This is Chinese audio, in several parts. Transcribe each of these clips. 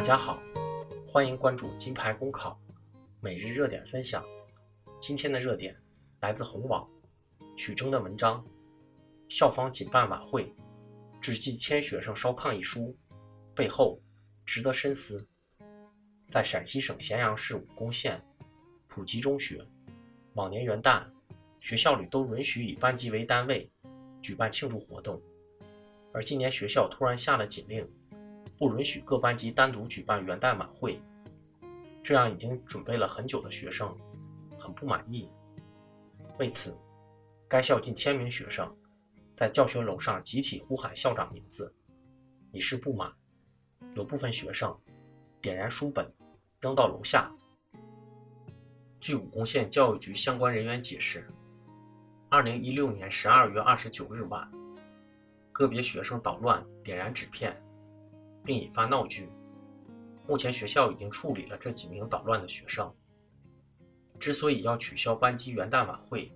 大家好，欢迎关注金牌公考每日热点分享。今天的热点来自红网曲征的文章：校方仅办晚会，只记千学生烧炕一书，背后值得深思。在陕西省咸阳市武功县普吉中学，往年元旦学校里都允许以班级为单位举办庆祝活动，而今年学校突然下了禁令。不允许各班级单独举办元旦晚会，这让已经准备了很久的学生很不满意。为此，该校近千名学生在教学楼上集体呼喊校长名字，以示不满。有部分学生点燃书本扔到楼下。据武功县教育局相关人员解释，二零一六年十二月二十九日晚，个别学生捣乱点燃纸片。并引发闹剧。目前学校已经处理了这几名捣乱的学生。之所以要取消班级元旦晚会，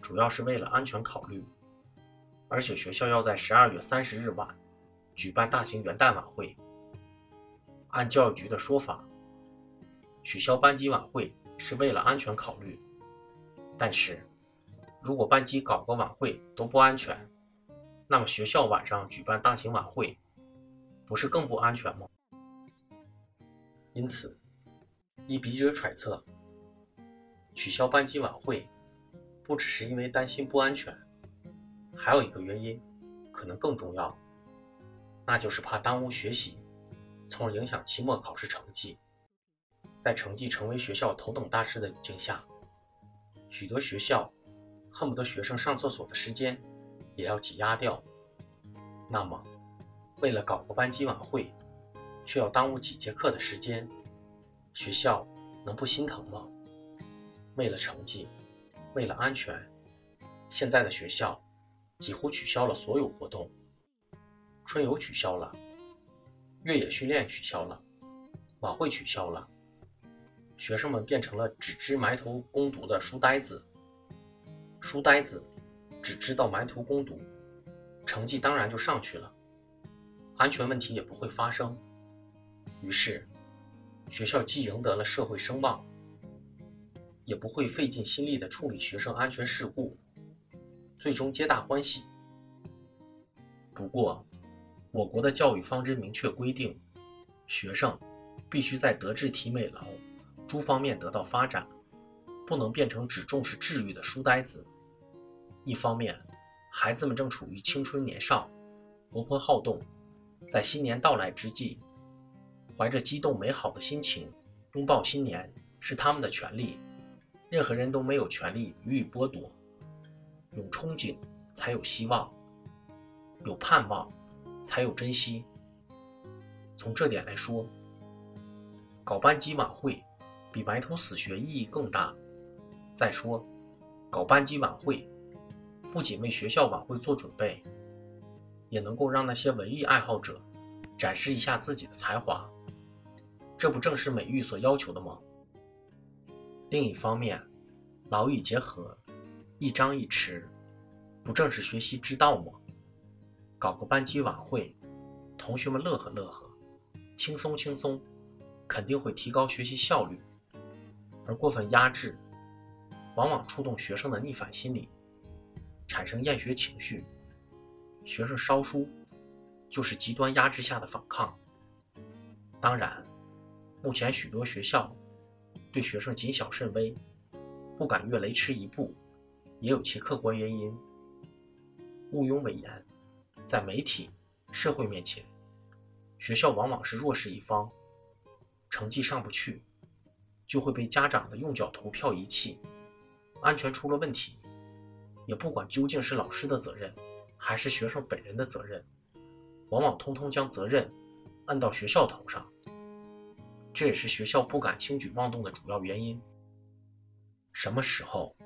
主要是为了安全考虑。而且学校要在十二月三十日晚举办大型元旦晚会。按教育局的说法，取消班级晚会是为了安全考虑。但是，如果班级搞个晚会都不安全，那么学校晚上举办大型晚会。不是更不安全吗？因此，依笔者揣测，取消班级晚会不只是因为担心不安全，还有一个原因可能更重要，那就是怕耽误学习，从而影响期末考试成绩。在成绩成为学校头等大事的语境下，许多学校恨不得学生上厕所的时间也要挤压掉。那么，为了搞个班级晚会，却要耽误几节课的时间，学校能不心疼吗？为了成绩，为了安全，现在的学校几乎取消了所有活动，春游取消了，越野训练取消了，晚会取消了，学生们变成了只知埋头攻读的书呆子。书呆子只知道埋头攻读，成绩当然就上去了。安全问题也不会发生，于是学校既赢得了社会声望，也不会费尽心力的处理学生安全事故，最终皆大欢喜。不过，我国的教育方针明确规定，学生必须在德智体美劳诸方面得到发展，不能变成只重视智育的书呆子。一方面，孩子们正处于青春年少，活泼好动。在新年到来之际，怀着激动美好的心情拥抱新年是他们的权利，任何人都没有权利予以剥夺。有憧憬才有希望，有盼望才有珍惜。从这点来说，搞班级晚会比埋头死学意义更大。再说，搞班级晚会不仅为学校晚会做准备。也能够让那些文艺爱好者展示一下自己的才华，这不正是美育所要求的吗？另一方面，劳逸结合，一张一弛，不正是学习之道吗？搞个班级晚会，同学们乐呵乐呵，轻松轻松，肯定会提高学习效率。而过分压制，往往触动学生的逆反心理，产生厌学情绪。学生烧书，就是极端压制下的反抗。当然，目前许多学校对学生谨小慎微，不敢越雷池一步，也有其客观原因。毋庸讳言，在媒体、社会面前，学校往往是弱势一方，成绩上不去，就会被家长的用脚投票遗弃。安全出了问题，也不管究竟是老师的责任。还是学生本人的责任，往往通通将责任按到学校头上，这也是学校不敢轻举妄动的主要原因。什么时候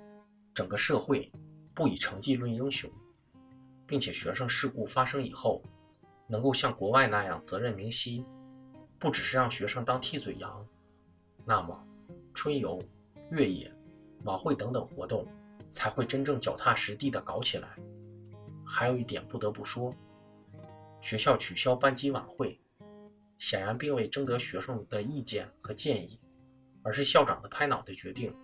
整个社会不以成绩论英雄，并且学生事故发生以后，能够像国外那样责任明晰，不只是让学生当替罪羊，那么春游、越野、晚会等等活动才会真正脚踏实地地搞起来。还有一点不得不说，学校取消班级晚会，显然并未征得学生的意见和建议，而是校长的拍脑袋决定。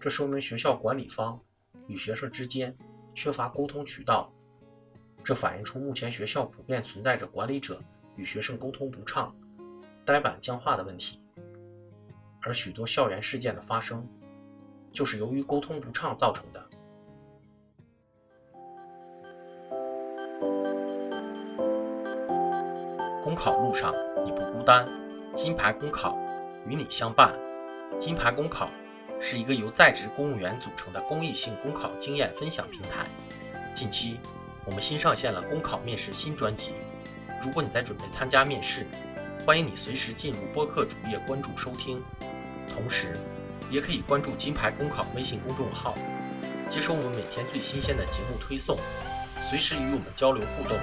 这说明学校管理方与学生之间缺乏沟通渠道，这反映出目前学校普遍存在着管理者与学生沟通不畅、呆板僵化的问题。而许多校园事件的发生，就是由于沟通不畅造成的。公考路上你不孤单，金牌公考与你相伴。金牌公考是一个由在职公务员组成的公益性公考经验分享平台。近期，我们新上线了公考面试新专辑。如果你在准备参加面试，欢迎你随时进入播客主页关注收听。同时，也可以关注“金牌公考”微信公众号，接收我们每天最新鲜的节目推送，随时与我们交流互动。